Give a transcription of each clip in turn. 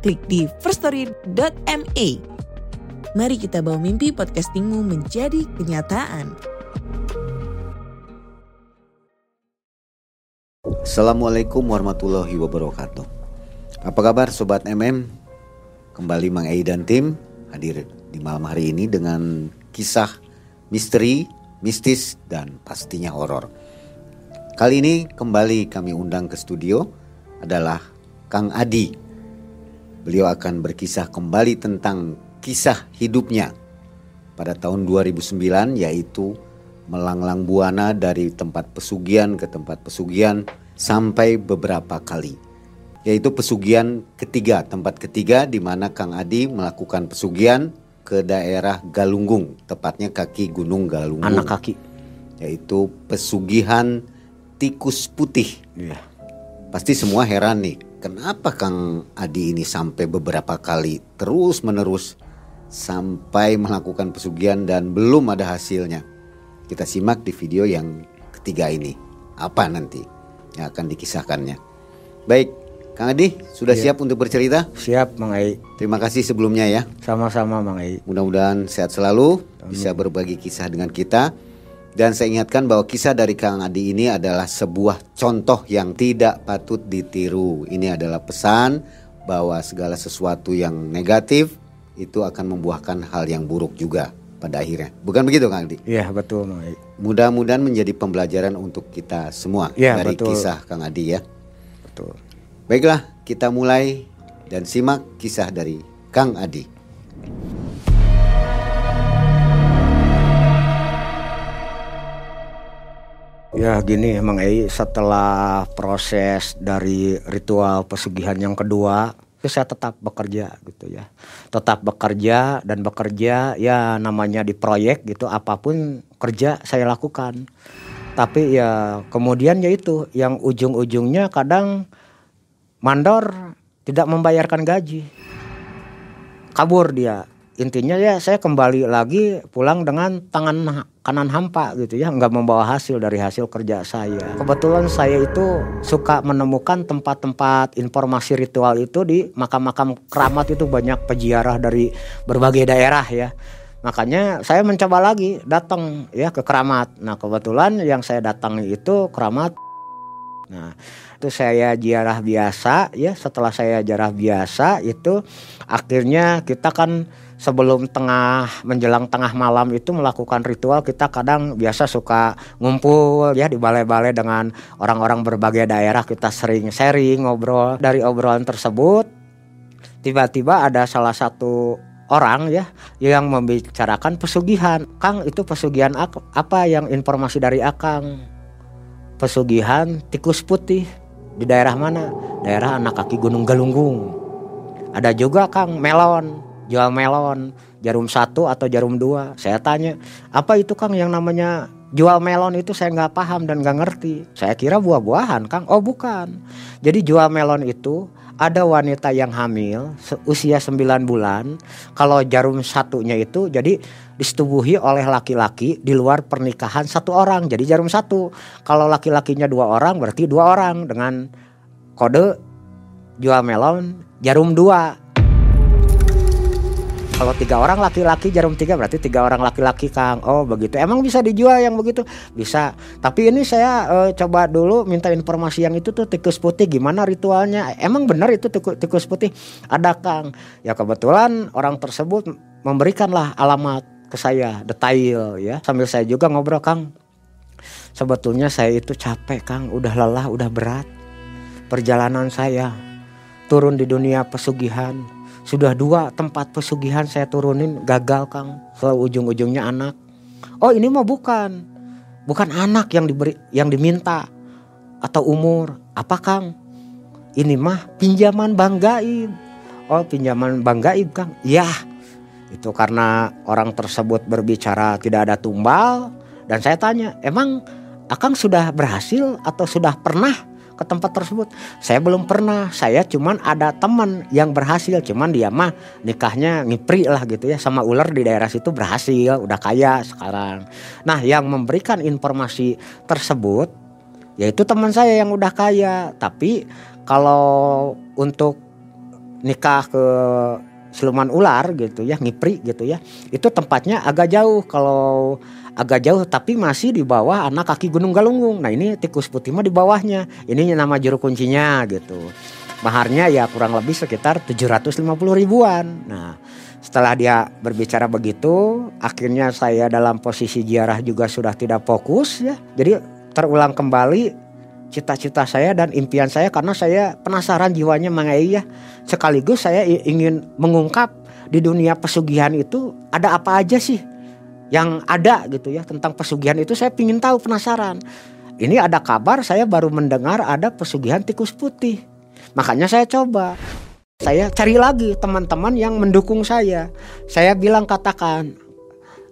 klik di firststory.me. Mari kita bawa mimpi podcastingmu menjadi kenyataan. Assalamualaikum warahmatullahi wabarakatuh. Apa kabar Sobat MM? Kembali Mang Ei dan tim hadir di malam hari ini dengan kisah misteri, mistis, dan pastinya horor. Kali ini kembali kami undang ke studio adalah Kang Adi. Beliau akan berkisah kembali tentang kisah hidupnya pada tahun 2009 yaitu melanglang buana dari tempat pesugihan ke tempat pesugihan sampai beberapa kali yaitu pesugihan ketiga, tempat ketiga di mana Kang Adi melakukan pesugihan ke daerah Galunggung, tepatnya kaki Gunung Galunggung. Anak kaki. Yaitu pesugihan tikus putih. Iya. Pasti semua heran nih, kenapa Kang Adi ini sampai beberapa kali terus menerus sampai melakukan pesugihan dan belum ada hasilnya. Kita simak di video yang ketiga ini. Apa nanti yang akan dikisahkannya. Baik, Kang Adi, sudah Iya. siap untuk bercerita? Siap Mang Ei. Terima kasih sebelumnya ya. Sama-sama Mang Ei. Mudah-mudahan sehat selalu, bisa berbagi kisah dengan kita. Dan saya ingatkan bahwa kisah dari Kang Adi ini adalah sebuah contoh yang tidak patut ditiru. Ini adalah pesan bahwa segala sesuatu yang negatif itu akan membuahkan hal yang buruk juga pada akhirnya. Bukan begitu Kang Adi? Iya betul. Mudah-mudahan menjadi pembelajaran untuk kita semua Iya, dari betul. kisah Kang Adi ya. Betul. Baiklah, kita mulai dan simak kisah dari Kang Adi. Ya gini Mang Ei setelah proses dari ritual pesugihan yang kedua itu saya tetap bekerja gitu ya. Tetap bekerja dan bekerja ya namanya di proyek gitu apa pun kerja saya lakukan. Tapi ya kemudian ya itu yang ujung-ujungnya kadang mandor tidak membayarkan gaji. Kabur dia. Intinya ya saya kembali lagi pulang dengan tangan kanan hampa gitu ya, nggak membawa hasil dari hasil kerja saya. Kebetulan saya itu suka menemukan tempat-tempat informasi ritual itu di makam-makam keramat itu banyak peziarah dari berbagai daerah ya. Makanya saya mencoba lagi datang ya ke keramat. Nah kebetulan yang saya datangi itu keramat Nah, itu saya ziarah biasa ya. Setelah saya ziarah biasa itu akhirnya kita kan sebelum tengah menjelang tengah malam itu melakukan ritual kita kadang biasa suka ngumpul ya di balai-balai dengan orang-orang berbagai daerah. Kita sering sharing ngobrol. Dari obrolan tersebut tiba-tiba ada salah satu orang ya yang membicarakan pesugihan. Kang itu pesugihan apa yang informasi dari Akang? Pesugihan tikus putih. Di daerah mana? Daerah anak kaki Gunung Galunggung. Ada juga Kang melon, jual melon, jarum satu atau jarum dua. Saya tanya, apa itu Kang yang namanya jual melon itu saya nggak paham dan nggak ngerti. Saya kira buah-buahan Kang. Oh bukan. Jadi jual melon itu ada wanita yang hamil usia 9 bulan. Kalau jarum satunya itu jadi disetubuhi oleh laki-laki di luar pernikahan satu orang. Jadi jarum satu. Kalau laki-lakinya dua orang berarti dua orang dengan kode jual melon jarum dua. Kalau tiga orang laki-laki jarum tiga berarti tiga orang laki-laki Kang. Oh begitu. Emang bisa dijual yang begitu? Bisa. Tapi ini saya eh, coba dulu minta informasi yang itu tuh tikus putih gimana ritualnya. Emang benar itu tiku- tikus putih? Ada Kang. Ya kebetulan orang tersebut memberikanlah alamat ke saya detail ya. Sambil saya juga ngobrol Kang. Sebetulnya saya itu capek Kang, udah lelah, udah berat. Perjalanan saya turun di dunia pesugihan. Sudah dua tempat pesugihan saya turunin gagal Kang. Selalu ujung-ujungnya anak. Oh ini mah bukan. Bukan anak yang diberi yang diminta atau umur. Apa Kang? Ini mah pinjaman Bang Gaib. oh pinjaman Bang Gaib Kang iya itu karena orang tersebut berbicara tidak ada tumbal dan saya tanya emang Akang sudah berhasil atau sudah pernah ke tempat tersebut. Saya belum pernah saya cuman ada teman yang berhasil cuman dia mah nikahnya ngipri lah gitu ya sama ular di daerah situ berhasil udah kaya sekarang. Nah yang memberikan informasi tersebut yaitu teman saya yang udah kaya. Tapi kalau untuk nikah ke siluman ular gitu ya ngipri gitu ya itu tempatnya agak jauh. Kalau agak jauh tapi masih di bawah anak kaki gunung galunggung. Nah ini tikus putih mah di bawahnya. Ini nama juru kuncinya gitu. Maharnya ya kurang lebih sekitar 750 ribuan. Nah setelah dia berbicara begitu akhirnya saya dalam posisi ziarah juga sudah tidak fokus ya. Jadi terulang kembali cita-cita saya dan impian saya karena saya penasaran jiwanya mengenai ya. Sekaligus saya ingin mengungkap di dunia pesugihan itu ada apa aja sih yang ada gitu ya tentang pesugihan itu saya ingin tahu penasaran. Ini ada kabar saya baru mendengar ada pesugihan tikus putih. Makanya saya coba. Saya cari lagi teman-teman yang mendukung saya. Saya bilang katakan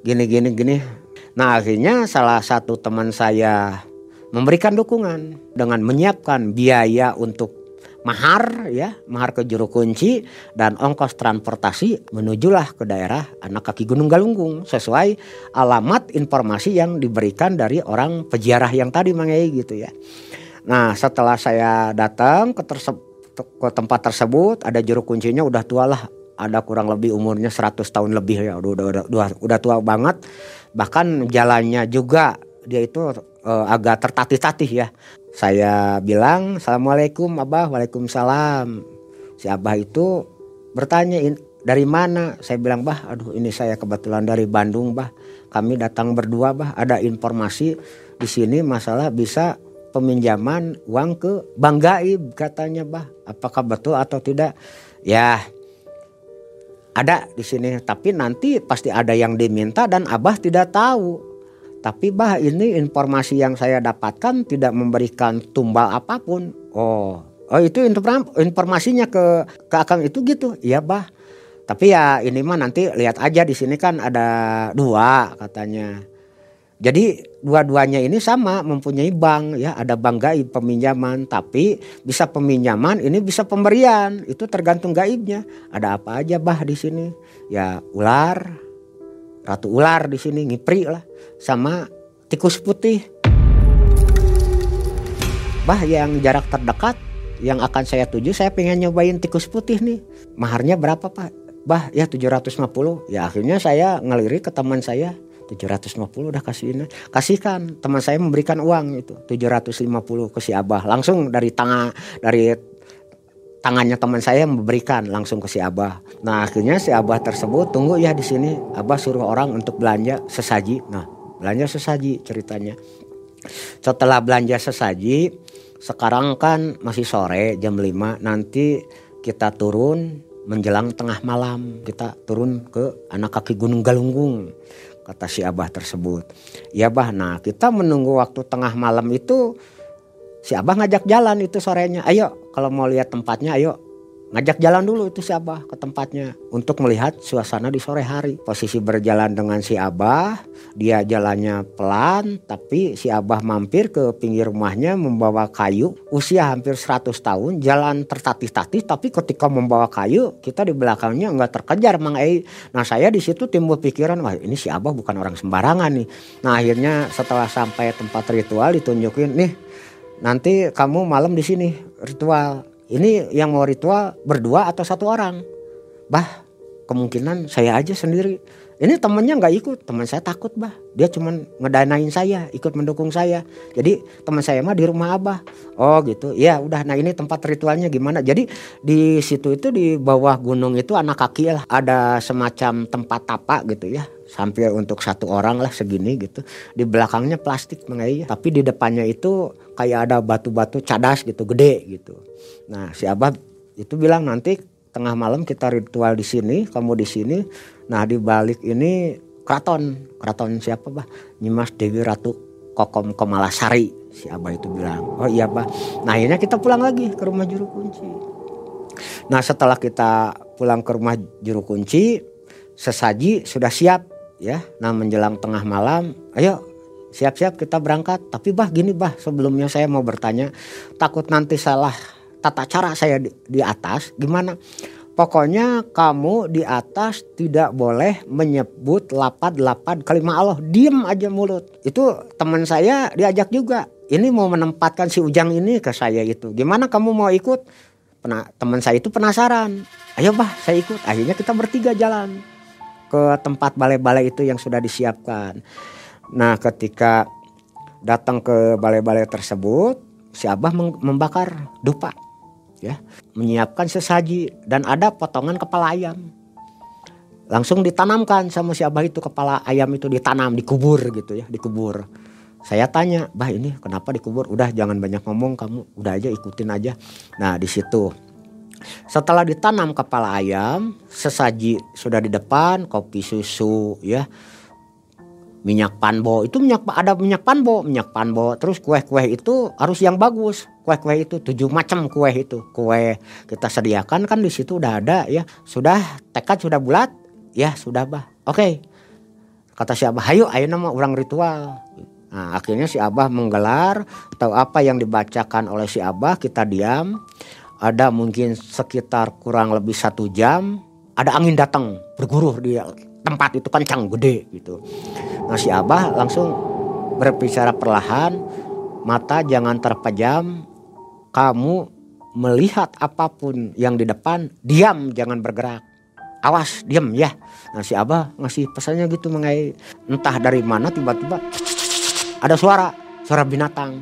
gini gini gini. Nah akhirnya salah satu teman saya memberikan dukungan dengan menyiapkan biaya untuk mahar ya mahar ke juru kunci dan ongkos transportasi menujulah ke daerah anak kaki Gunung Galunggung sesuai alamat informasi yang diberikan dari orang peziarah yang tadi mangai gitu ya. Nah setelah saya datang ke, ke tempat tersebut ada juru kuncinya udah tua lah ada kurang lebih umurnya 100 tahun lebih ya udah udah udah, udah tua banget bahkan jalannya juga dia itu uh, agak tertatih-tatih ya. Saya bilang assalamualaikum abah, waalaikumsalam. Si abah itu bertanya dari mana? Saya bilang bah, aduh ini saya kebetulan dari Bandung bah. Kami datang berdua bah. Ada informasi di sini masalah bisa peminjaman uang ke Bang Gaib katanya bah. Apakah betul atau tidak? Ya ada di sini tapi nanti pasti ada yang diminta dan abah tidak tahu tapi bah ini informasi yang saya dapatkan tidak memberikan tumbal apa pun. Oh, oh itu informasinya ke ke akang itu gitu. Iya bah. Tapi ya ini mah nanti lihat aja di sini kan ada dua katanya. Jadi dua-duanya ini sama mempunyai bank ya ada bank gaib peminjaman tapi bisa peminjaman ini bisa pemberian itu tergantung gaibnya ada apa aja bah di sini ya ular ratu ular di sini ngipri lah sama tikus putih. Bah yang jarak terdekat yang akan saya tuju saya pengen nyobain tikus putih nih. Maharnya berapa pak? Bah ya 750. Ya akhirnya saya ngelirik ke teman saya 750 udah kasihin kasihkan teman saya memberikan uang itu 750 ke si Abah langsung dari tangan dari tangannya teman saya memberikan langsung ke si Abah. Nah akhirnya si Abah tersebut tunggu ya di sini. Abah suruh orang untuk belanja sesaji. Nah belanja sesaji ceritanya setelah belanja sesaji sekarang kan masih sore jam 5 nanti kita turun menjelang tengah malam kita turun ke anak kaki gunung galunggung kata si abah tersebut ya bah nah kita menunggu waktu tengah malam itu si abah ngajak jalan itu sorenya ayo kalau mau lihat tempatnya ayo ngajak jalan dulu itu si Abah ke tempatnya untuk melihat suasana di sore hari. Posisi berjalan dengan si Abah, dia jalannya pelan tapi si Abah mampir ke pinggir rumahnya membawa kayu. Usia hampir 100 tahun, jalan tertatih-tatih tapi ketika membawa kayu kita di belakangnya nggak terkejar Mang Ei. Nah saya di situ timbul pikiran wah ini si Abah bukan orang sembarangan nih. Nah akhirnya setelah sampai tempat ritual ditunjukin nih nanti kamu malam di sini ritual. Ini yang mau ritual berdua atau satu orang? Bah kemungkinan saya aja sendiri. Ini temennya nggak ikut teman saya takut bah. Dia cuman ngedanain saya ikut mendukung saya. Jadi teman saya mah di rumah abah. Oh gitu. Ya udah. Nah ini tempat ritualnya gimana? Jadi di situ itu di bawah gunung itu anak kaki lah. Ada semacam tempat tapak gitu ya. Hampir untuk satu orang lah segini gitu. Di belakangnya plastik mengai tapi di depannya itu kayak ada batu-batu cadas gitu gede gitu Nah si Abah itu bilang nanti tengah malam kita ritual di sini, kamu di sini. Nah di balik ini keraton, keraton siapa bah? Nyimas Dewi Ratu Kokom Kemalasari. Si Abah itu bilang, oh iya bah. Nah akhirnya kita pulang lagi ke rumah juru kunci. Nah setelah kita pulang ke rumah juru kunci, sesaji sudah siap ya. Nah menjelang tengah malam, ayo siap-siap kita berangkat. Tapi bah gini bah sebelumnya saya mau bertanya, takut nanti salah tata cara saya di, di atas gimana? Pokoknya kamu di atas tidak boleh menyebut lapad-lapad kalimat Allah. Diem aja mulut. Itu teman saya diajak juga. Ini mau menempatkan si Ujang ini ke saya itu. Gimana kamu mau ikut? Teman saya itu penasaran. Ayo bah saya ikut. Akhirnya kita bertiga jalan ke tempat balai-balai itu yang sudah disiapkan. Nah ketika datang ke balai-balai tersebut, si Abah membakar dupa ya. Menyiapkan sesaji dan ada potongan kepala ayam. Langsung ditanamkan sama si abah itu kepala ayam itu ditanam dikubur gitu ya dikubur. Saya tanya bah ini kenapa dikubur? Udah jangan banyak ngomong kamu udah aja ikutin aja. Nah di situ. Setelah ditanam kepala ayam sesaji sudah di depan kopi susu ya minyak panbo itu minyak ada minyak panbo minyak panbo. Terus kue-kue itu harus yang bagus. Kue-kue itu tujuh macam kue itu. Kue kita sediakan kan di situ udah ada ya. Sudah tekad sudah bulat ya sudah bah oke. Kata si abah ayo ayo nama orang ritual. Nah akhirnya si abah menggelar. Atau apa yang dibacakan oleh si abah? Kita diam. Ada mungkin sekitar kurang lebih satu jam ada angin datang berguruh di tempat itu kencang gede gitu Nah si Abah langsung berbicara perlahan, mata jangan terpejam, kamu melihat apa pun yang di depan, diam jangan bergerak. Awas, diam ya. Nah si Abah ngasih pesannya gitu mengenai entah dari mana tiba-tiba ada suara, suara binatang.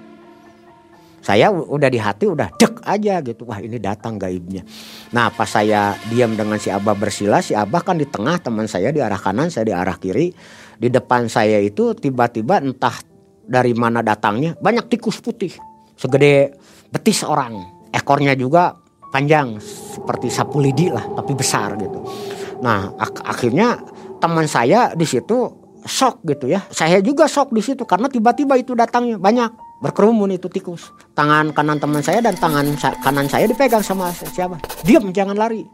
Saya udah di hati udah dek aja gitu. Wah ini datang gaibnya. Nah pas saya diam dengan si Abah bersila, si Abah kan di tengah teman saya di arah kanan, saya di arah kiri. Di depan saya itu tiba-tiba entah dari mana datangnya banyak tikus putih. Segede betis orang. Ekornya juga panjang seperti sapu lidi lah tapi besar gitu. Nah ak akhirnya teman saya di situ shock gitu ya. Saya juga shock di situ karena tiba-tiba itu datangnya banyak berkerumun itu tikus. Tangan kanan teman saya dan tangan kanan saya dipegang sama siapa? Diam jangan lari.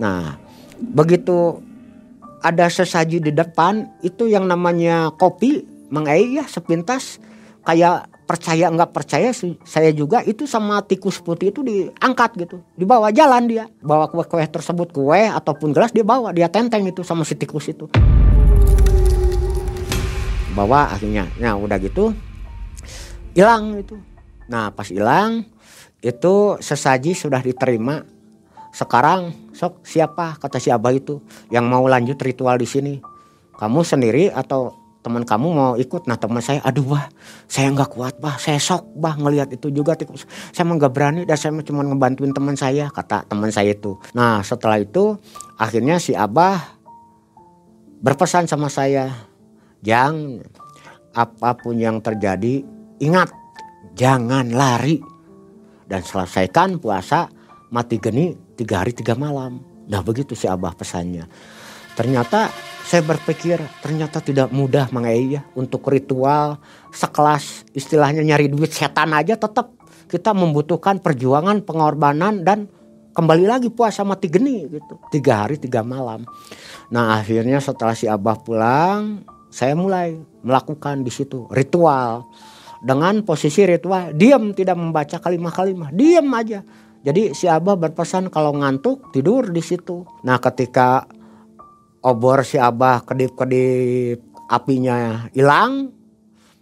Nah begitu ada sesaji di depan itu yang namanya kopi mengai ya sepintas. Kayak percaya nggak percaya saya juga itu sama tikus putih itu diangkat gitu. Dibawa jalan dia. Bawa kue-kue tersebut kue ataupun gelas dia bawa dia tenteng itu sama si tikus itu. Bawa akhirnya. Nah udah gitu hilang itu nah pas hilang itu sesaji sudah diterima. Sekarang sok siapa? kata si abah itu yang mau lanjut ritual di sini. Kamu sendiri atau teman kamu mau ikut? Nah teman saya aduh bah saya nggak kuat bah saya sok bah ngelihat itu juga saya emang nggak berani dan saya cuma ngebantuin teman saya kata teman saya itu. Nah setelah itu akhirnya si abah berpesan sama saya jangan apa pun yang terjadi ingat jangan lari dan selesaikan puasa mati geni tiga hari tiga malam. Nah begitu si Abah pesannya. Ternyata saya berpikir ternyata tidak mudah Mang ya untuk ritual sekelas istilahnya nyari duit setan aja tetap kita membutuhkan perjuangan pengorbanan dan kembali lagi puasa mati geni gitu tiga hari tiga malam. Nah akhirnya setelah si Abah pulang saya mulai melakukan di situ ritual dengan posisi ritual diam tidak membaca kalimat-kalimat diam aja jadi si Abah berpesan kalau ngantuk tidur di situ. Nah ketika obor si Abah kedip-kedip apinya hilang,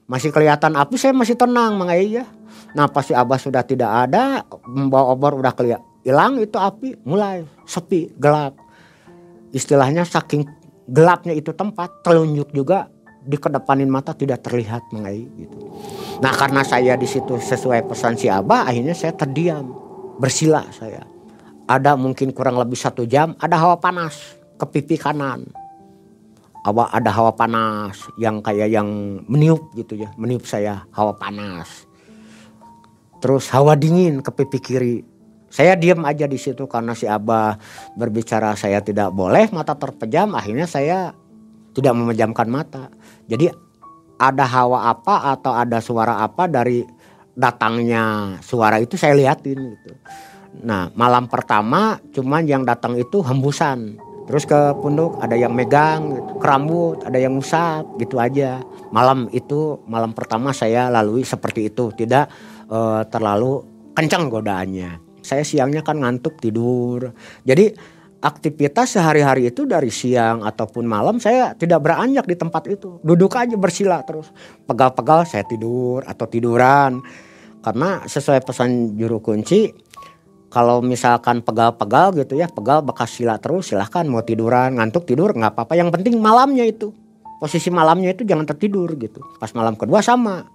masih kelihatan api saya masih tenang Mang ya. Nah pas si Abah sudah tidak ada, membawa obor udah kelihatan hilang itu api mulai sepi gelap. Istilahnya saking gelapnya itu tempat telunjuk juga dikedepanin mata tidak terlihat mengai gitu. Nah karena saya di situ sesuai pesan si Abah akhirnya saya terdiam bersila saya. Ada mungkin kurang lebih satu jam, ada hawa panas ke pipi kanan. Awa ada hawa panas yang kayak yang meniup gitu ya, meniup saya hawa panas. Terus hawa dingin ke pipi kiri. Saya diam aja di situ karena si Abah berbicara saya tidak boleh mata terpejam. Akhirnya saya tidak memejamkan mata. Jadi ada hawa apa atau ada suara apa dari datangnya suara itu saya liatin gitu. Nah malam pertama cuman yang datang itu hembusan. Terus ke punduk ada yang megang, ke rambut ada yang usap gitu aja. Malam itu malam pertama saya lalui seperti itu, tidak uh, terlalu kencang godaannya. Saya siangnya kan ngantuk tidur. Jadi aktivitas sehari-hari itu dari siang ataupun malam saya tidak beranjak di tempat itu. Duduk aja bersila terus. Pegal-pegal saya tidur atau tiduran. Karena sesuai pesan juru kunci kalau misalkan pegal-pegal gitu ya, pegal bekas sila terus silahkan mau tiduran, ngantuk tidur nggak apa-apa. Yang penting malamnya itu. Posisi malamnya itu jangan tertidur gitu. Pas malam kedua sama.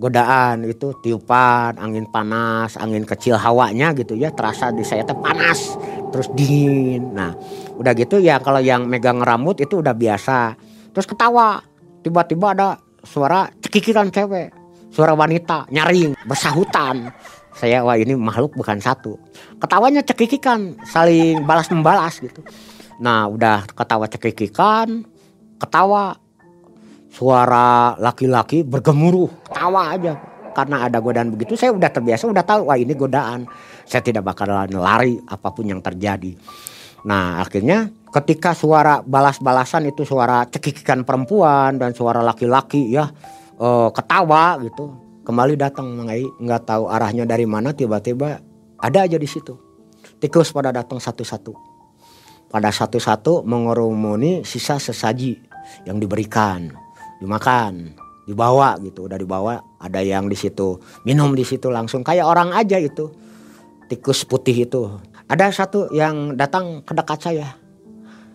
Godaan itu tiupan, angin panas, angin kecil hawanya gitu ya terasa di saya teh panas terus dingin. Nah, udah gitu ya kalau yang megang rambut itu udah biasa. Terus ketawa. Tiba-tiba ada suara cekikiran cewek, suara wanita nyaring, bersahutan saya wah ini makhluk bukan satu ketawanya cekikikan saling balas membalas gitu nah udah ketawa cekikikan ketawa suara laki-laki bergemuruh ketawa aja. Karena ada godaan begitu saya udah terbiasa udah tahu wah ini godaan. Saya tidak bakalan lari apa pun yang terjadi. Nah akhirnya ketika suara balas-balasan itu suara cekikikan perempuan dan suara laki-laki ya eh, ketawa gitu kembali datang mengai nggak tahu arahnya dari mana tiba-tiba ada aja di situ. Tikus pada datang satu-satu. Pada satu-satu mengerumuni sisa sesaji yang diberikan dimakan dibawa gitu. Udah dibawa ada yang di situ. Minum di situ langsung kayak orang aja itu. Tikus putih itu. Ada satu yang datang ke dekat saya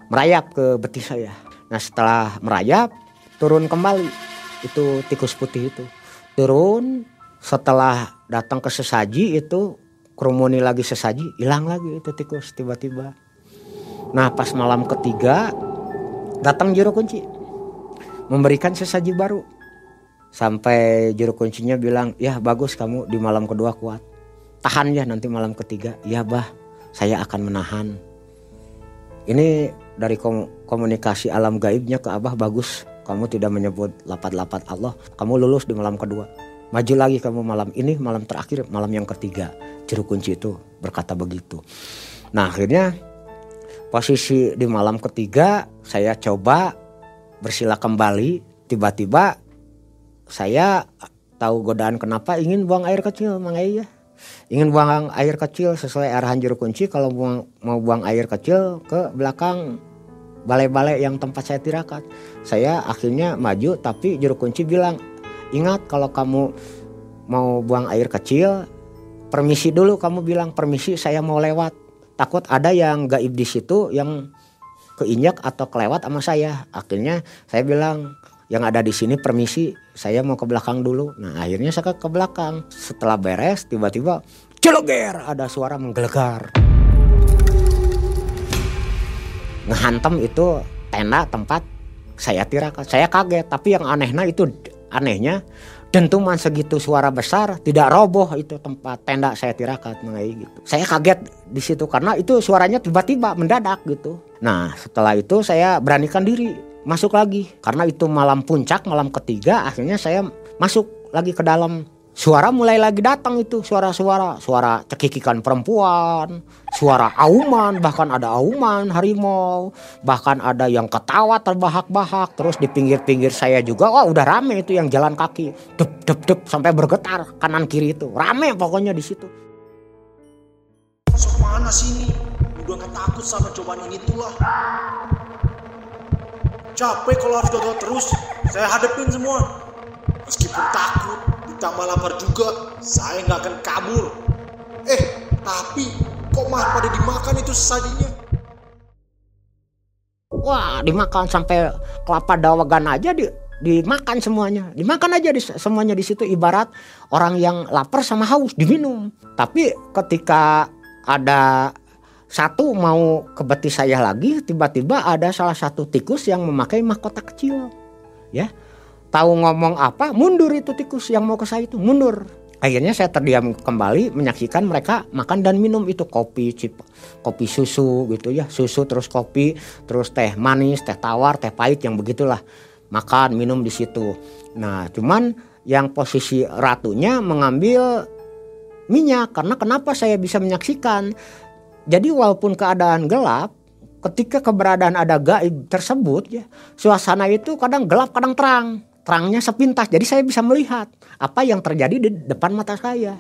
merayap ke betis saya. Nah setelah merayap turun kembali itu tikus putih itu. Turun setelah datang ke sesaji itu kerumuni lagi sesaji hilang lagi itu tikus tiba-tiba. Nah pas malam ketiga datang juru kunci memberikan sesaji baru sampai juru kuncinya bilang ya bagus kamu di malam kedua kuat tahan ya nanti malam ketiga ya bah saya akan menahan ini dari komunikasi alam gaibnya ke abah bagus kamu tidak menyebut lapat-lapat Allah, kamu lulus di malam kedua. Maju lagi kamu malam ini, malam terakhir, malam yang ketiga. Juru kunci itu berkata begitu. Nah akhirnya posisi di malam ketiga saya coba bersila kembali. Tiba-tiba saya tahu godaan kenapa ingin buang air kecil, Mang ya. Ingin buang air kecil sesuai arahan juru kunci kalau buang, mau buang air kecil ke belakang balai-balai yang tempat saya tirakat. Saya akhirnya maju tapi juru kunci bilang, ingat kalau kamu mau buang air kecil, permisi dulu kamu bilang permisi saya mau lewat. Takut ada yang gaib di situ yang keinjak atau kelewat sama saya. Akhirnya saya bilang yang ada di sini permisi saya mau ke belakang dulu. Nah akhirnya saya ke belakang. Setelah beres tiba-tiba celoger ada suara menggelegar ngehantem itu tenda tempat saya tirakat. Saya kaget, tapi yang anehnya itu anehnya dentuman segitu suara besar tidak roboh itu tempat tenda saya tirakat mengenai gitu. Saya kaget di situ karena itu suaranya tiba-tiba mendadak gitu. Nah setelah itu saya beranikan diri masuk lagi karena itu malam puncak malam ketiga akhirnya saya masuk lagi ke dalam suara mulai lagi datang itu suara-suara suara cekikikan perempuan suara auman bahkan ada auman harimau bahkan ada yang ketawa terbahak-bahak terus di pinggir-pinggir saya juga wah udah rame itu yang jalan kaki dep dep dep sampai bergetar kanan kiri itu. Rame pokoknya di situ. Masuk mana sini udah gak takut sama cobaan ini tuh lah. Capek kalau harus gagal terus. Saya hadepin semua. Meskipun takut ditambah lapar juga, saya nggak akan kabur. Eh, tapi kok mah pada dimakan itu sajinya? Wah, dimakan sampai kelapa dawagan aja di dimakan semuanya. Dimakan aja di, semuanya di situ ibarat orang yang lapar sama haus diminum. Tapi ketika ada satu mau ke betis saya lagi, tiba-tiba ada salah satu tikus yang memakai mahkota kecil. Ya, tahu ngomong apa mundur itu tikus yang mau ke saya itu mundur. Akhirnya saya terdiam kembali menyaksikan mereka makan dan minum. Itu kopi cip, kopi susu gitu ya susu terus kopi terus teh manis teh tawar teh pahit yang begitulah. Makan minum di situ. Nah cuman yang posisi ratunya mengambil minyak karena kenapa saya bisa menyaksikan? Jadi walaupun keadaan gelap ketika keberadaan ada gaib tersebut ya suasana itu kadang gelap kadang terang terangnya sepintas jadi saya bisa melihat apa yang terjadi di depan mata saya.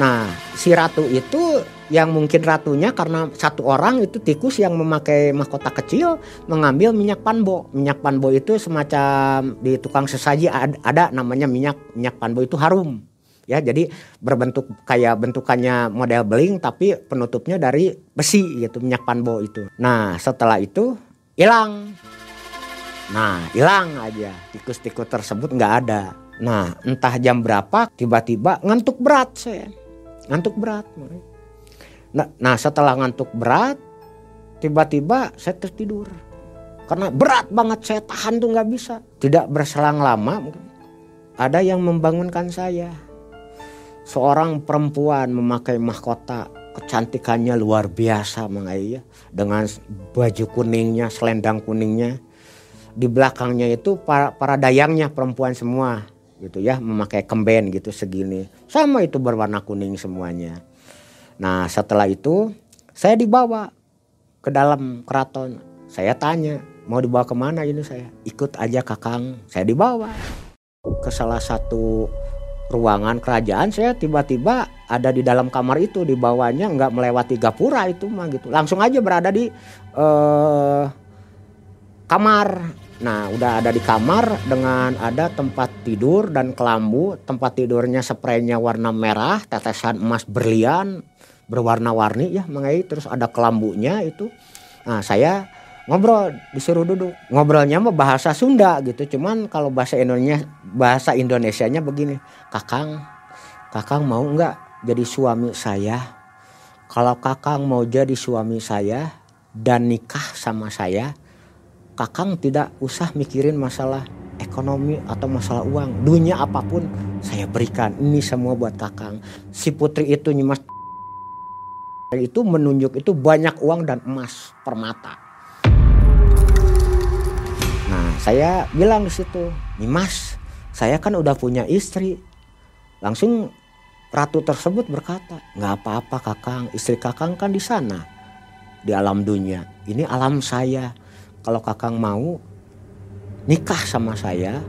Nah si ratu itu yang mungkin ratunya karena satu orang itu tikus yang memakai mahkota kecil mengambil minyak panbo. Minyak panbo itu semacam di tukang sesaji ada, ada namanya minyak minyak panbo itu harum. Ya jadi berbentuk kayak bentukannya model beling tapi penutupnya dari besi gitu minyak panbo itu. Nah setelah itu hilang nah hilang aja. Tikus-tikus tersebut nggak ada. Nah entah jam berapa tiba-tiba ngantuk berat saya. Ngantuk berat nah, nah setelah ngantuk berat tiba-tiba saya tertidur. Karena berat banget saya tahan tuh nggak bisa. Tidak berselang lama ada yang membangunkan saya. Seorang perempuan memakai mahkota kecantikannya luar biasa ya. Dengan baju kuningnya selendang kuningnya di belakangnya itu para, para dayangnya perempuan semua gitu ya memakai kemben gitu segini. Sama itu berwarna kuning semuanya. Nah setelah itu saya dibawa ke dalam keraton. Saya tanya mau dibawa ke mana ini saya? Ikut aja kakang saya dibawa ke salah satu ruangan kerajaan. Saya tiba-tiba ada di dalam kamar itu di bawahnya nggak melewati gapura itu mah gitu. Langsung aja berada di uh, kamar nah udah ada di kamar dengan ada tempat tidur dan kelambu. Tempat tidurnya spraynya warna merah tetesan emas berlian berwarna-warni ya mengai terus ada kelambunya itu. Nah saya ngobrol disuruh duduk. Ngobrolnya mah bahasa Sunda gitu. Cuman kalau bahasa Indonesia bahasa Indonesianya begini. Kakang kakang mau nggak jadi suami saya? Kalau kakang mau jadi suami saya dan nikah sama saya kakang tidak usah mikirin masalah ekonomi atau masalah uang dunia apa pun saya berikan ini semua buat kakang si putri itu nyimas itu menunjuk itu banyak uang dan emas permata saya bilang di situ, nih mas, saya kan udah punya istri. Langsung ratu tersebut berkata, nggak apa-apa kakang, istri kakang kan di sana, di alam dunia. Ini alam saya. Kalau kakang mau nikah sama saya,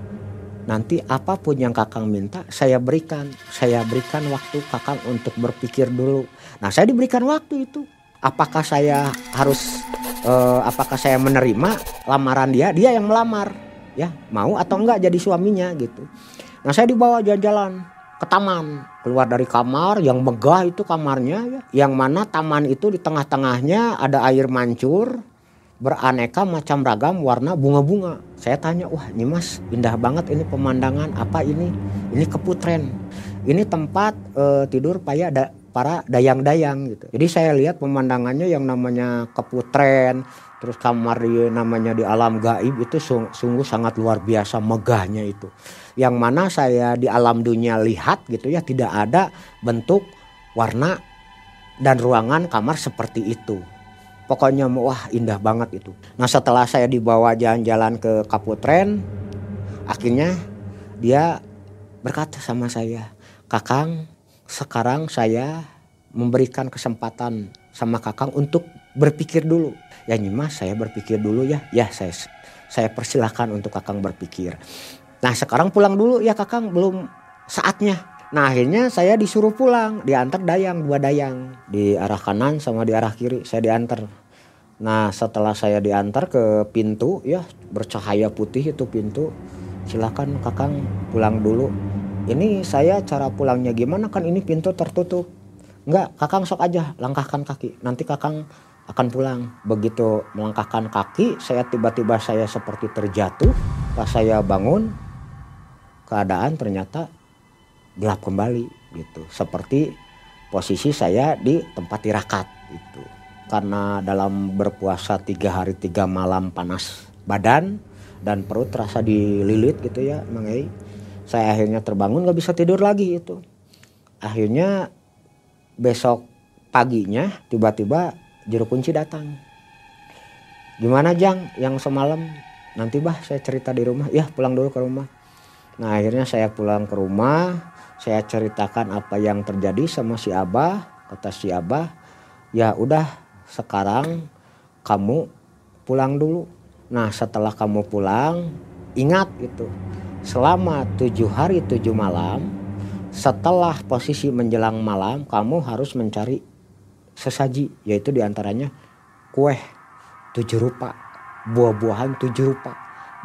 nanti apa pun yang kakang minta saya berikan. Saya berikan waktu kakang untuk berpikir dulu. Nah saya diberikan waktu itu. Apakah saya harus uh, apakah saya menerima lamaran dia? Dia yang melamar. Ya mau atau enggak jadi suaminya gitu. Nah saya dibawa jalan-jalan ke taman. Keluar dari kamar yang megah itu kamarnya ya. Yang mana taman itu di tengah-tengahnya ada air mancur beraneka macam ragam warna bunga-bunga saya tanya wah ini mas indah banget ini pemandangan apa ini ini keputren ini tempat uh, tidur payah ada para dayang-dayang gitu. Jadi saya lihat pemandangannya yang namanya keputren, terus kamar di namanya di alam gaib itu sungguh sangat luar biasa megahnya itu. Yang mana saya di alam dunia lihat gitu ya tidak ada bentuk warna dan ruangan kamar seperti itu. Pokoknya wah indah banget itu. Nah setelah saya dibawa jalan-jalan ke Kaputren, akhirnya dia berkata sama saya, Kakang sekarang saya memberikan kesempatan sama kakang untuk berpikir dulu. Ya Nyimas saya berpikir dulu ya. Ya saya saya persilahkan untuk kakang berpikir. Nah sekarang pulang dulu ya kakang belum saatnya. Nah akhirnya saya disuruh pulang diantar dayang dua dayang. Di arah kanan sama di arah kiri saya diantar. Nah setelah saya diantar ke pintu ya bercahaya putih itu pintu. Silakan kakang pulang dulu. Ini saya cara pulangnya gimana? Kan ini pintu tertutup. Enggak kakang sok aja langkahkan kaki. Nanti kakang akan pulang. Begitu melangkahkan kaki saya tiba-tiba saya seperti terjatuh. Pas saya bangun keadaan ternyata gelap kembali gitu. Seperti posisi saya di tempat tirakat itu karena dalam berpuasa tiga hari tiga malam panas badan dan perut terasa dililit gitu ya mengai saya akhirnya terbangun nggak bisa tidur lagi itu akhirnya besok paginya tiba-tiba juru kunci datang. Gimana Jang yang semalam? Nanti bah saya cerita di rumah. Ya pulang dulu ke rumah. Nah akhirnya saya pulang ke rumah, saya ceritakan apa yang terjadi sama si Abah, kata si Abah, ya udah sekarang kamu pulang dulu. Nah setelah kamu pulang, ingat itu selama tujuh hari tujuh malam, setelah posisi menjelang malam, kamu harus mencari sesaji, yaitu di antaranya kue tujuh rupa, buah-buahan tujuh rupa.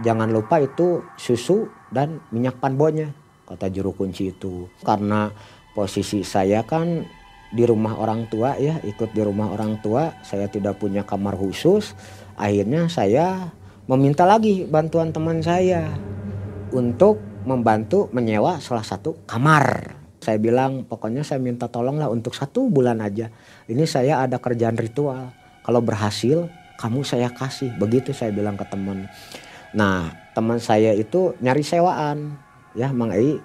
Jangan lupa itu susu dan minyak panbonya kata juru kunci itu. Karena posisi saya kan di rumah orang tua ya ikut di rumah orang tua saya tidak punya kamar khusus akhirnya saya meminta lagi bantuan teman saya untuk membantu menyewa salah satu kamar. Saya bilang pokoknya saya minta tolonglah untuk satu bulan aja. Ini saya ada kerjaan ritual. Kalau berhasil kamu saya kasih. Begitu saya bilang ke teman. Nah teman saya itu nyari sewaan ya Mang Ei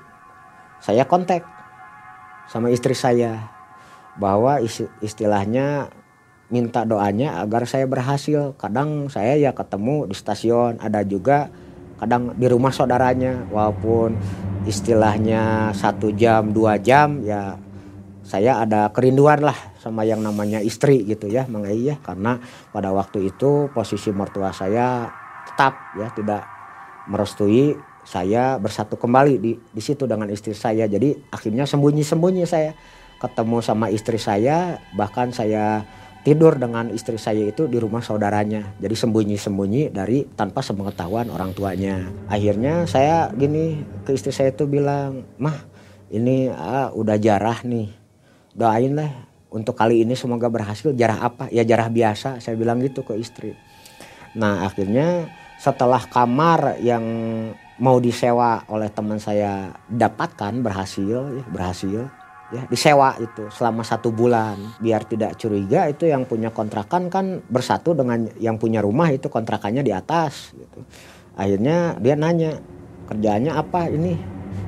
saya kontak sama istri saya bahwa istilahnya minta doanya agar saya berhasil. Kadang saya ya ketemu di stasiun ada juga kadang di rumah saudaranya. Walaupun istilahnya satu jam dua jam ya saya ada kerinduan lah sama yang namanya istri gitu ya Mang Ei ya. Karena pada waktu itu posisi mertua saya tetap ya tidak merestui saya bersatu kembali di di situ dengan istri saya. Jadi akhirnya sembunyi-sembunyi saya ketemu sama istri saya, bahkan saya tidur dengan istri saya itu di rumah saudaranya. Jadi sembunyi-sembunyi dari tanpa sepengetahuan orang tuanya. Akhirnya saya gini ke istri saya itu bilang, "Mah, ini ah, udah jarah nih. Doain lah untuk kali ini semoga berhasil. Jarah apa? Ya jarah biasa." Saya bilang gitu ke istri. Nah, akhirnya setelah kamar yang mau disewa oleh teman saya dapatkan berhasil ya berhasil ya disewa itu selama satu bulan. Biar tidak curiga itu yang punya kontrakan kan bersatu dengan yang punya rumah itu kontrakannya di atas gitu. Akhirnya dia nanya kerjaannya apa ini?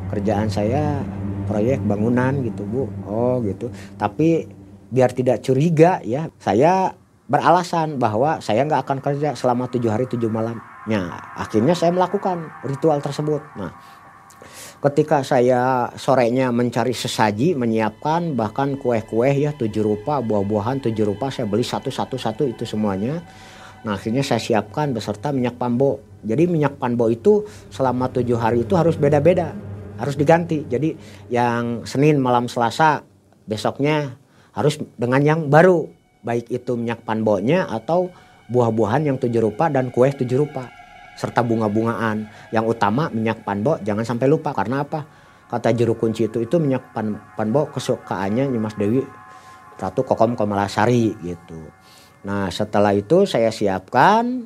Kerjaan saya proyek bangunan gitu bu. Oh gitu. Tapi biar tidak curiga ya saya beralasan bahwa saya nggak akan kerja selama tujuh hari tujuh malam Nah, akhirnya saya melakukan ritual tersebut. Nah, ketika saya sorenya mencari sesaji, menyiapkan bahkan kue-kue ya tujuh rupa, buah-buahan tujuh rupa saya beli satu-satu satu itu semuanya. Nah, akhirnya saya siapkan beserta minyak pambo. Jadi minyak pambo itu selama tujuh hari itu harus beda-beda, harus diganti. Jadi yang Senin malam Selasa besoknya harus dengan yang baru, baik itu minyak pambonya atau buah-buahan yang tujuh rupa dan kue tujuh rupa serta bunga-bungaan. Yang utama minyak panbo jangan sampai lupa karena apa? Kata juru kunci itu itu minyak pan, panbo kesukaannya Nyimas Dewi Ratu Kokom Komalasari gitu. Nah setelah itu saya siapkan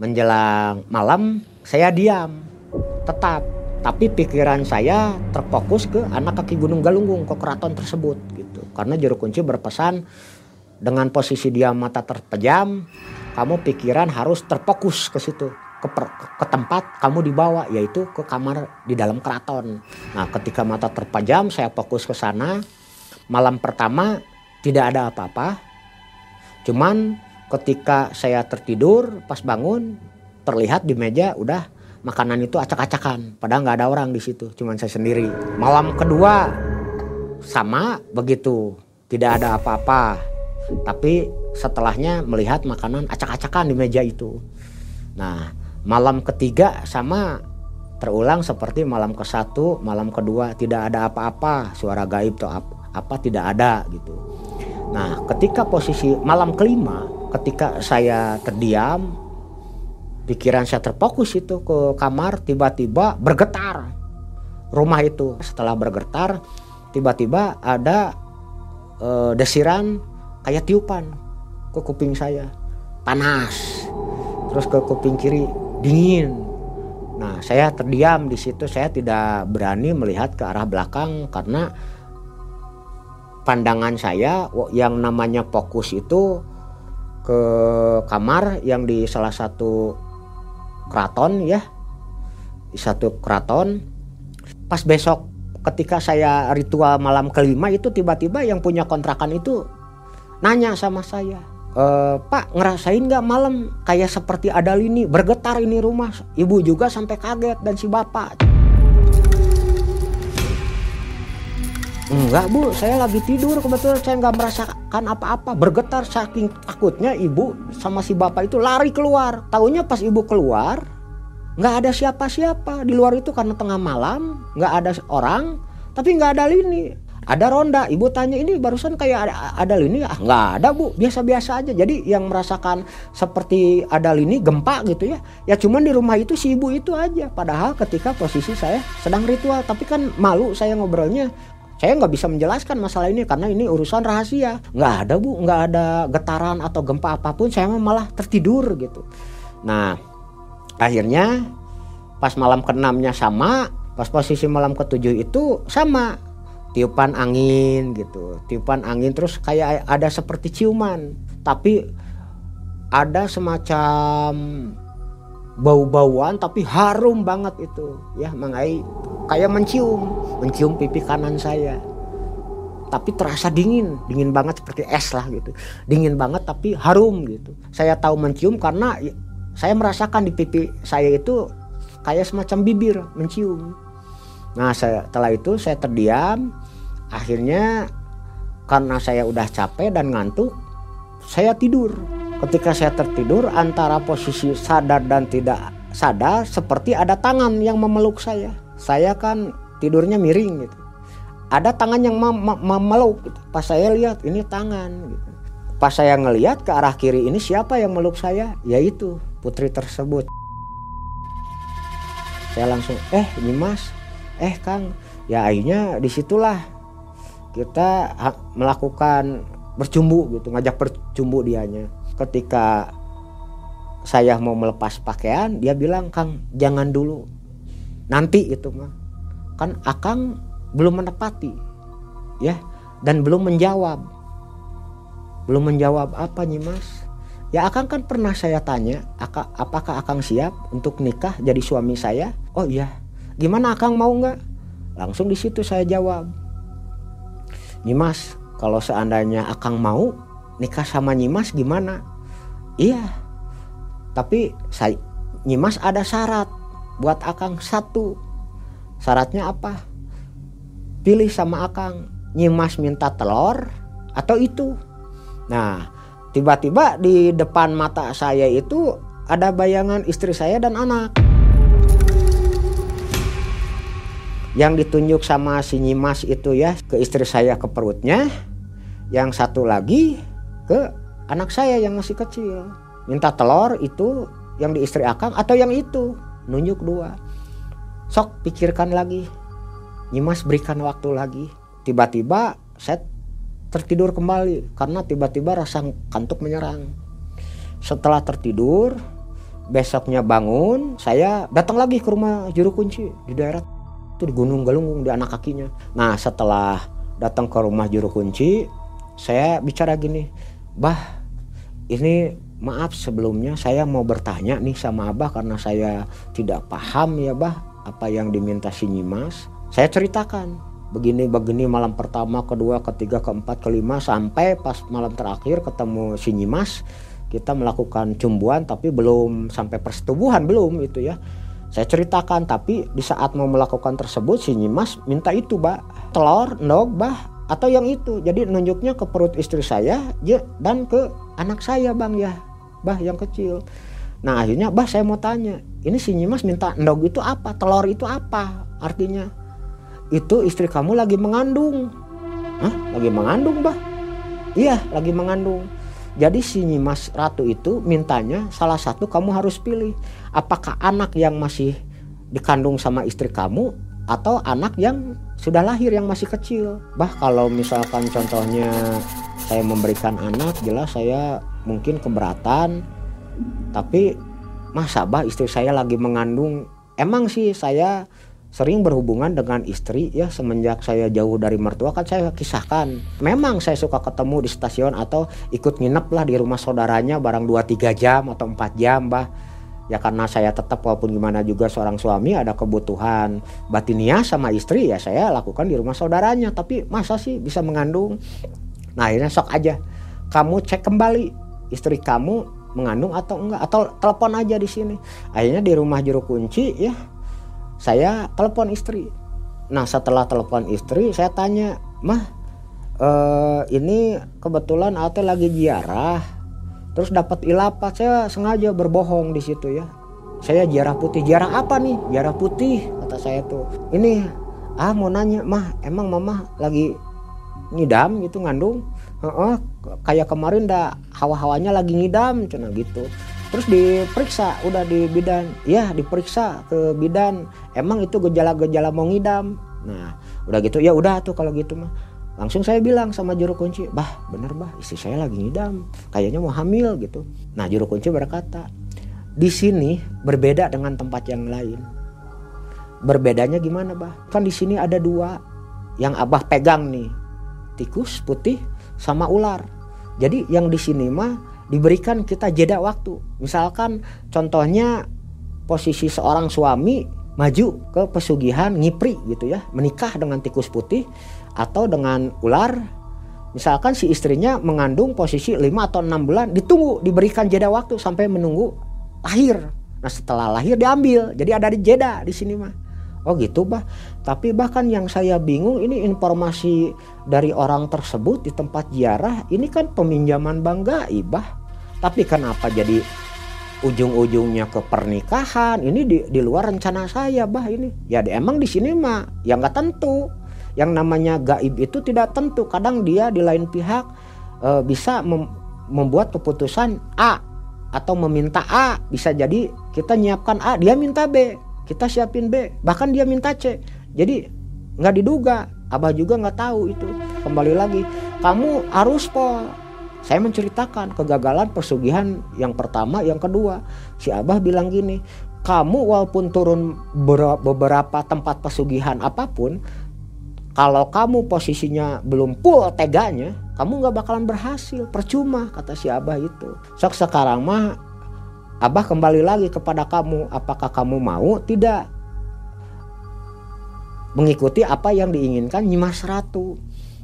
menjelang malam saya diam tetap tapi pikiran saya terfokus ke anak kaki Gunung Galunggung ke keraton tersebut gitu karena juru kunci berpesan dengan posisi dia mata terpejam kamu pikiran harus terfokus ke situ ke, per, ke tempat kamu dibawa yaitu ke kamar di dalam keraton. Nah, ketika mata terpajam saya fokus ke sana. Malam pertama tidak ada apa-apa. Cuman ketika saya tertidur pas bangun terlihat di meja udah makanan itu acak-acakan padahal nggak ada orang di situ cuman saya sendiri malam kedua sama begitu tidak ada apa-apa tapi setelahnya melihat makanan acak-acakan di meja itu nah malam ketiga sama terulang seperti malam ke satu, malam kedua tidak ada apa-apa, suara gaib atau apa, apa tidak ada gitu. Nah, ketika posisi malam kelima, ketika saya terdiam, pikiran saya terfokus itu ke kamar, tiba-tiba bergetar rumah itu. Setelah bergetar, tiba-tiba ada e, desiran kayak tiupan ke kuping saya, panas. Terus ke kuping kiri dingin. Nah, saya terdiam di situ. Saya tidak berani melihat ke arah belakang karena pandangan saya yang namanya fokus itu ke kamar yang di salah satu keraton ya. Di satu keraton. Pas besok ketika saya ritual malam kelima itu tiba-tiba yang punya kontrakan itu nanya sama saya e, Pak ngerasain nggak malam kayak seperti ada lini bergetar ini rumah? Ibu juga sampai kaget dan si bapak. Enggak bu, saya lagi tidur. Kebetulan saya nggak merasakan apa-apa. Bergetar saking takutnya ibu sama si bapak itu lari keluar. Tahunya pas ibu keluar nggak ada siapa-siapa. Di luar itu karena tengah malam nggak ada orang tapi nggak ada lini ada ronda. Ibu tanya ini barusan kayak ada, ada lini ah nggak ada bu. Biasa-biasa aja. Jadi yang merasakan seperti ada lini gempa gitu ya ya cuman di rumah itu si ibu itu aja. Padahal ketika posisi saya sedang ritual. Tapi kan malu saya ngobrolnya. Saya nggak bisa menjelaskan masalah ini karena ini urusan rahasia. Nggak ada bu. Nggak ada getaran atau gempa apa pun. Saya malah tertidur gitu. Nah akhirnya pas malam keenamnya sama pas posisi malam ketujuh itu sama tiupan angin gitu. Tiupan angin terus kayak ada seperti ciuman tapi ada semacam bau-bauan tapi harum banget itu. Ya mangai kayak mencium mencium pipi kanan saya. Tapi terasa dingin dingin banget seperti es lah gitu. Dingin banget tapi harum gitu. Saya tahu mencium karena saya merasakan di pipi saya itu kayak semacam bibir mencium. Nah setelah itu saya terdiam. Akhirnya karena saya udah capek dan ngantuk, saya tidur. Ketika saya tertidur antara posisi sadar dan tidak sadar seperti ada tangan yang memeluk saya. Saya kan tidurnya miring gitu. Ada tangan yang memeluk gitu. Pas saya lihat ini tangan gitu. Pas saya ngelihat ke arah kiri ini siapa yang meluk saya? Yaitu putri tersebut. Saya langsung, eh ini mas, eh kang, ya akhirnya di situlah kita melakukan bercumbu gitu, ngajak bercumbu dianya. Ketika saya mau melepas pakaian, dia bilang kang jangan dulu, nanti itu mah, kan akang belum menepati, ya, dan belum menjawab, belum menjawab apa nih mas? Ya Akang kan pernah saya tanya, apakah Akang siap untuk nikah jadi suami saya? Oh iya, gimana Akang mau nggak? Langsung di situ saya jawab, Nyimas, kalau seandainya Akang mau nikah sama Nyimas gimana? Iya, tapi saya Nyimas ada syarat buat Akang satu. Syaratnya apa? Pilih sama Akang, Nyimas minta telur atau itu. Nah, Tiba-tiba di depan mata saya itu ada bayangan istri saya dan anak. Yang ditunjuk sama si Nyimas itu ya ke istri saya ke perutnya. Yang satu lagi ke anak saya yang masih kecil. Minta telur itu yang di istri akang atau yang itu. Nunjuk dua. Sok pikirkan lagi. Nyimas berikan waktu lagi. Tiba-tiba saya tertidur kembali karena tiba-tiba rasa kantuk menyerang. Setelah tertidur, besoknya bangun, saya datang lagi ke rumah juru kunci di daerah itu di Gunung Galunggung di anak kakinya. Nah, setelah datang ke rumah juru kunci, saya bicara gini, "Bah, ini maaf sebelumnya saya mau bertanya nih sama Abah karena saya tidak paham ya, Bah, apa yang diminta si Nyimas." Saya ceritakan, begini begini malam pertama kedua ketiga keempat kelima sampai pas malam terakhir ketemu si Nyimas kita melakukan cumbuan tapi belum sampai persetubuhan belum itu ya saya ceritakan tapi di saat mau melakukan tersebut si Nyimas minta itu bah telur ndog bah atau yang itu jadi nunjuknya ke perut istri saya ya, dan ke anak saya bang ya bah yang kecil nah akhirnya bah saya mau tanya ini si Nyimas minta ndog itu apa telur itu apa artinya itu istri kamu lagi mengandung. Hah? Lagi mengandung, bah? Iya, lagi mengandung. Jadi si Nyimas Ratu itu mintanya salah satu kamu harus pilih. Apakah anak yang masih dikandung sama istri kamu atau anak yang sudah lahir yang masih kecil. Bah kalau misalkan contohnya saya memberikan anak jelas saya mungkin keberatan. Tapi masa bah istri saya lagi mengandung. Emang sih saya sering berhubungan dengan istri ya semenjak saya jauh dari mertua kan saya kisahkan. Memang saya suka ketemu di stasiun atau ikut nginep lah di rumah saudaranya barang 2-3 jam atau 4 jam bah ya karena saya tetap walaupun gimana juga seorang suami ada kebutuhan batinia sama istri ya saya lakukan di rumah saudaranya. Tapi masa sih bisa mengandung? Nah akhirnya sok aja. Kamu cek kembali istri kamu mengandung atau enggak? Atau telepon aja di sini. Akhirnya di rumah juru kunci ya saya telepon istri. Nah setelah telepon istri saya tanya mah eh ini kebetulan ate lagi ziarah terus dapat ilapat saya sengaja berbohong di situ ya. Saya ziarah putih. Ziarah apa nih? Ziarah putih kata saya tuh. Ini ah mau nanya mah emang mama lagi ngidam gitu ngandung? Heeh, kayak kemarin dah hawa-hawanya lagi ngidam cina gitu terus diperiksa udah di bidan. Ya diperiksa ke bidan. Emang itu gejala-gejala mau ngidam. Nah udah gitu ya udah tuh kalau gitu mah. Langsung saya bilang sama juru kunci bah bener bah istri saya lagi ngidam. Kayaknya mau hamil gitu. Nah juru kunci berkata di sini berbeda dengan tempat yang lain. Berbedanya gimana bah? Kan di sini ada dua yang abah pegang nih tikus putih sama ular. Jadi yang di sini mah diberikan kita jeda waktu. Misalkan contohnya posisi seorang suami maju ke pesugihan ngipri gitu ya menikah dengan tikus putih atau dengan ular. Misalkan si istrinya mengandung posisi 5 atau 6 bulan ditunggu diberikan jeda waktu sampai menunggu lahir. Nah setelah lahir diambil jadi ada di jeda di sini mah oh gitu bah tapi bahkan yang saya bingung ini informasi dari orang tersebut di tempat ziarah ini kan peminjaman bank gaib bah tapi kenapa jadi ujung-ujungnya ke pernikahan? Ini di, di luar rencana saya bah ini. Ya emang di sini mah ya nggak tentu. Yang namanya gaib itu tidak tentu. Kadang dia di lain pihak eh, bisa mem- membuat keputusan A atau meminta A. Bisa jadi kita nyiapkan A dia minta B. Kita siapin B. Bahkan dia minta C. Jadi nggak diduga. Abah juga nggak tahu itu. Kembali lagi kamu harus po saya menceritakan kegagalan pesugihan yang pertama yang kedua. Si abah bilang gini kamu walaupun turun ber- beberapa tempat pesugihan apa pun kalau kamu posisinya belum full teganya kamu nggak bakalan berhasil. Percuma kata si abah itu. Sok sekarang mah abah kembali lagi kepada kamu apakah kamu mau? Tidak. Mengikuti apa yang diinginkan Nyimas Ratu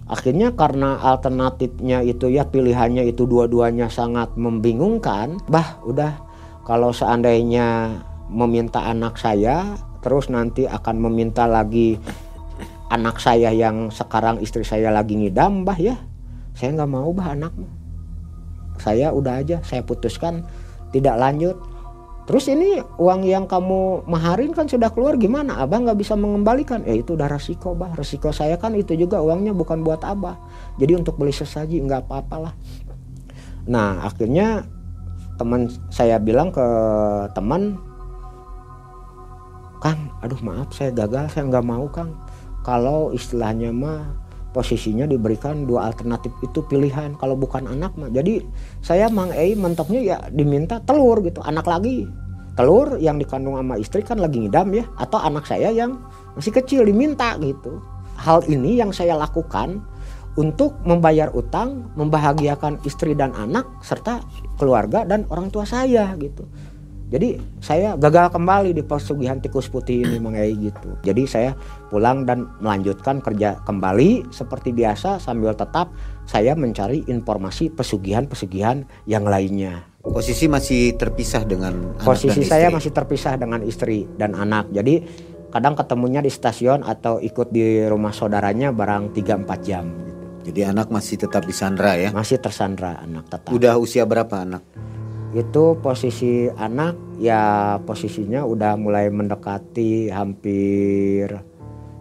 akhirnya karena alternatifnya itu ya pilihannya itu dua-duanya sangat membingungkan bah udah. Kalau seandainya meminta anak saya terus nanti akan meminta lagi anak saya yang sekarang istri saya lagi ngidam bah ya. Saya nggak mau bah anak saya udah aja saya putuskan tidak lanjut terus ini uang yang kamu maharin kan sudah keluar gimana? Abah nggak bisa mengembalikan. Ya itu udah resiko bah resiko saya kan itu juga uangnya bukan buat abah. Jadi untuk beli sesaji nggak apa-apalah nah akhirnya teman saya bilang ke teman Kang aduh maaf saya gagal saya nggak mau Kang. Kalau istilahnya mah posisinya diberikan dua alternatif itu pilihan. Kalau bukan anak mah jadi saya Mang Ei mentoknya ya diminta telur gitu anak lagi. Telur yang dikandung sama istri kan lagi ngidam ya atau anak saya yang masih kecil diminta gitu. Hal ini yang saya lakukan untuk membayar utang membahagiakan istri dan anak serta keluarga dan orang tua saya gitu jadi saya gagal kembali di pesugihan tikus putih ini Mang Ei gitu. Jadi saya pulang dan melanjutkan kerja kembali seperti biasa sambil tetap saya mencari informasi pesugihan-pesugihan yang lainnya. Posisi masih terpisah dengan anak Posisi dan saya istri. masih terpisah dengan istri dan anak. Jadi kadang ketemunya di stasiun atau ikut di rumah saudaranya barang 3-4 jam gitu. Jadi anak masih tetap di Sandra ya. Masih tersandra anak tetap. Udah usia berapa anak? Itu posisi anak ya posisinya udah mulai mendekati hampir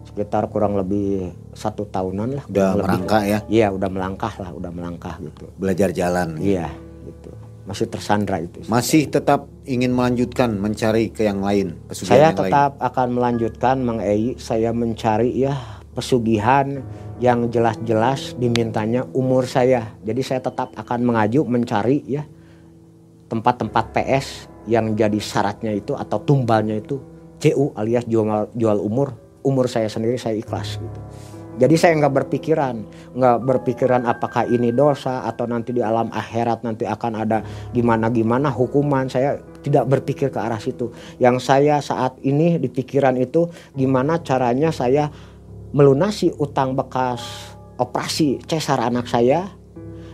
sekitar kurang lebih satu tahunan lah. Udah lebih. merangkak ya, iya udah melangkah lah udah melangkah gitu. Belajar jalan. iya gitu. Masih tersandra itu Masih tetap ingin melanjutkan mencari ke yang lain, pesugihan saya yang lain. tetap akan melanjutkan Mang Ei. Saya mencari ya pesugihan yang jelas-jelas dimintanya umur saya. Jadi saya tetap akan mengaju mencari ya tempat-tempat PS yang jadi syaratnya itu atau tumbalnya itu CU alias jual jual umur umur saya sendiri saya ikhlas gitu. Jadi saya nggak berpikiran nggak berpikiran apakah ini dosa atau nanti di alam akhirat nanti akan ada gimana gimana hukuman. Saya tidak berpikir ke arah situ. Yang saya saat ini di pikiran itu gimana caranya saya melunasi utang bekas operasi cesar anak saya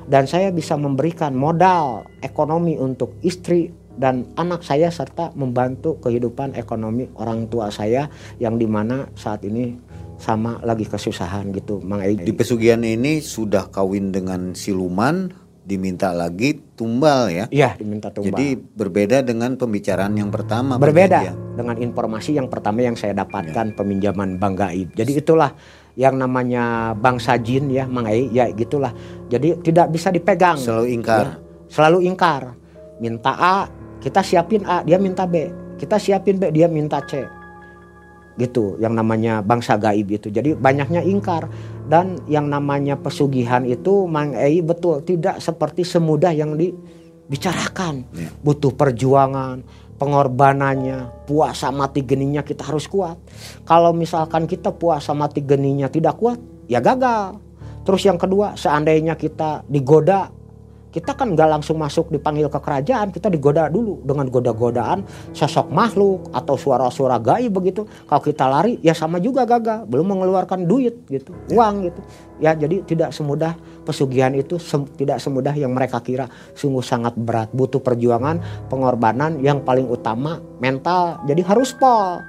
dan saya bisa memberikan modal ekonomi untuk istri dan anak saya serta membantu kehidupan ekonomi orang tua saya yang di mana saat ini sama lagi kesusahan gitu Mang Ei. Di pesugihan ini sudah kawin dengan siluman, diminta lagi tumbal ya. Iya diminta tumbal. Jadi berbeda dengan pembicaraan yang pertama. berbeda perjanjian. dengan informasi yang pertama yang saya dapatkan peminjaman bank gaib. Jadi itulah yang namanya bangsa jin ya Mang Ei ya gitulah. Jadi tidak bisa dipegang. Selalu ingkar. Ya, selalu ingkar. Minta A, kita siapin A, dia minta B. Kita siapin B, dia minta C. Gitu, yang namanya bangsa gaib itu. Jadi banyaknya ingkar dan yang namanya pesugihan itu Mang Ei betul tidak seperti semudah yang dibicarakan. Ya. Butuh perjuangan, pengorbanannya, puasa mati geninya kita harus kuat. Kalau misalkan kita puasa mati geninya tidak kuat, ya gagal. Terus yang kedua, seandainya kita digoda kita kan nggak langsung masuk dipanggil ke kerajaan kita digoda dulu dengan goda-godaan sosok makhluk atau suara-suara gaib begitu. Kalau kita lari ya sama juga gagal belum mengeluarkan duit gitu uang gitu. Ya jadi tidak semudah pesugihan itu sem- tidak semudah yang mereka kira. Sungguh sangat berat butuh perjuangan pengorbanan yang paling utama mental. Jadi harus pol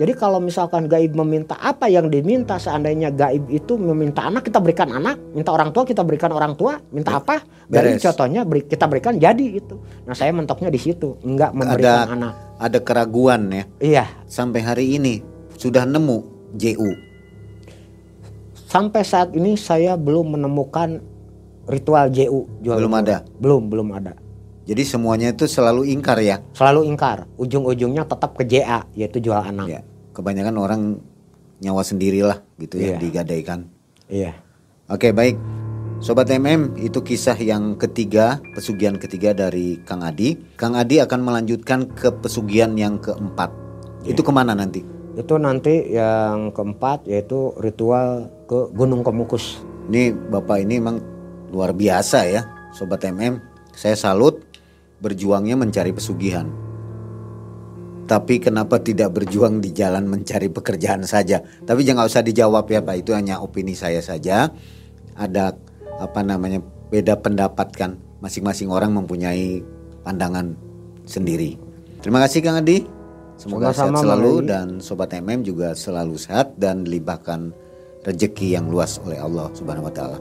jadi kalau misalkan gaib meminta apa yang diminta seandainya gaib itu meminta anak kita berikan anak, minta orang tua kita berikan orang tua, minta apa? Dari contohnya beri, kita berikan jadi itu. Nah saya mentoknya di situ, enggak memberikan Ada anak. ada keraguan ya. Iya, Sampai hari ini sudah nemu JU. sampai saat ini saya belum menemukan ritual JU jual Belum ada? Belum, belum ada. Jadi semuanya itu selalu ingkar ya. Selalu ingkar, ujung-ujungnya tetap ke JA yaitu jual anak. Ya. Kebanyakan orang nyawa sendirilah gitu ya Iya. digadaikan. Iya. Oke baik, Sobat MM itu kisah yang ketiga, pesugihan ketiga dari Kang Adi. Kang Adi akan melanjutkan ke pesugihan yang keempat. Iya. Itu ke mana nanti? Itu nanti yang keempat yaitu ritual ke Gunung Kemukus. Ini bapak ini emang luar biasa ya, Sobat MM. Saya salut berjuangnya mencari pesugihan. Tapi kenapa tidak berjuang di jalan mencari pekerjaan saja? Tapi jangan usah dijawab ya Pak, itu hanya opini saya saja. Ada apa namanya beda pendapat kan. Masing-masing orang mempunyai pandangan sendiri. Terima kasih Kang Adi. Semoga Sama-sama, sehat selalu Edi. dan Sobat MM juga selalu sehat dan dilimpahkan rezeki yang luas oleh Allah Subhanahu wa taala.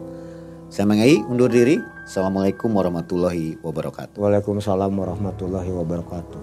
Saya Mengai undur diri. Assalamualaikum warahmatullahi wabarakatuh. Waalaikumsalam warahmatullahi wabarakatuh.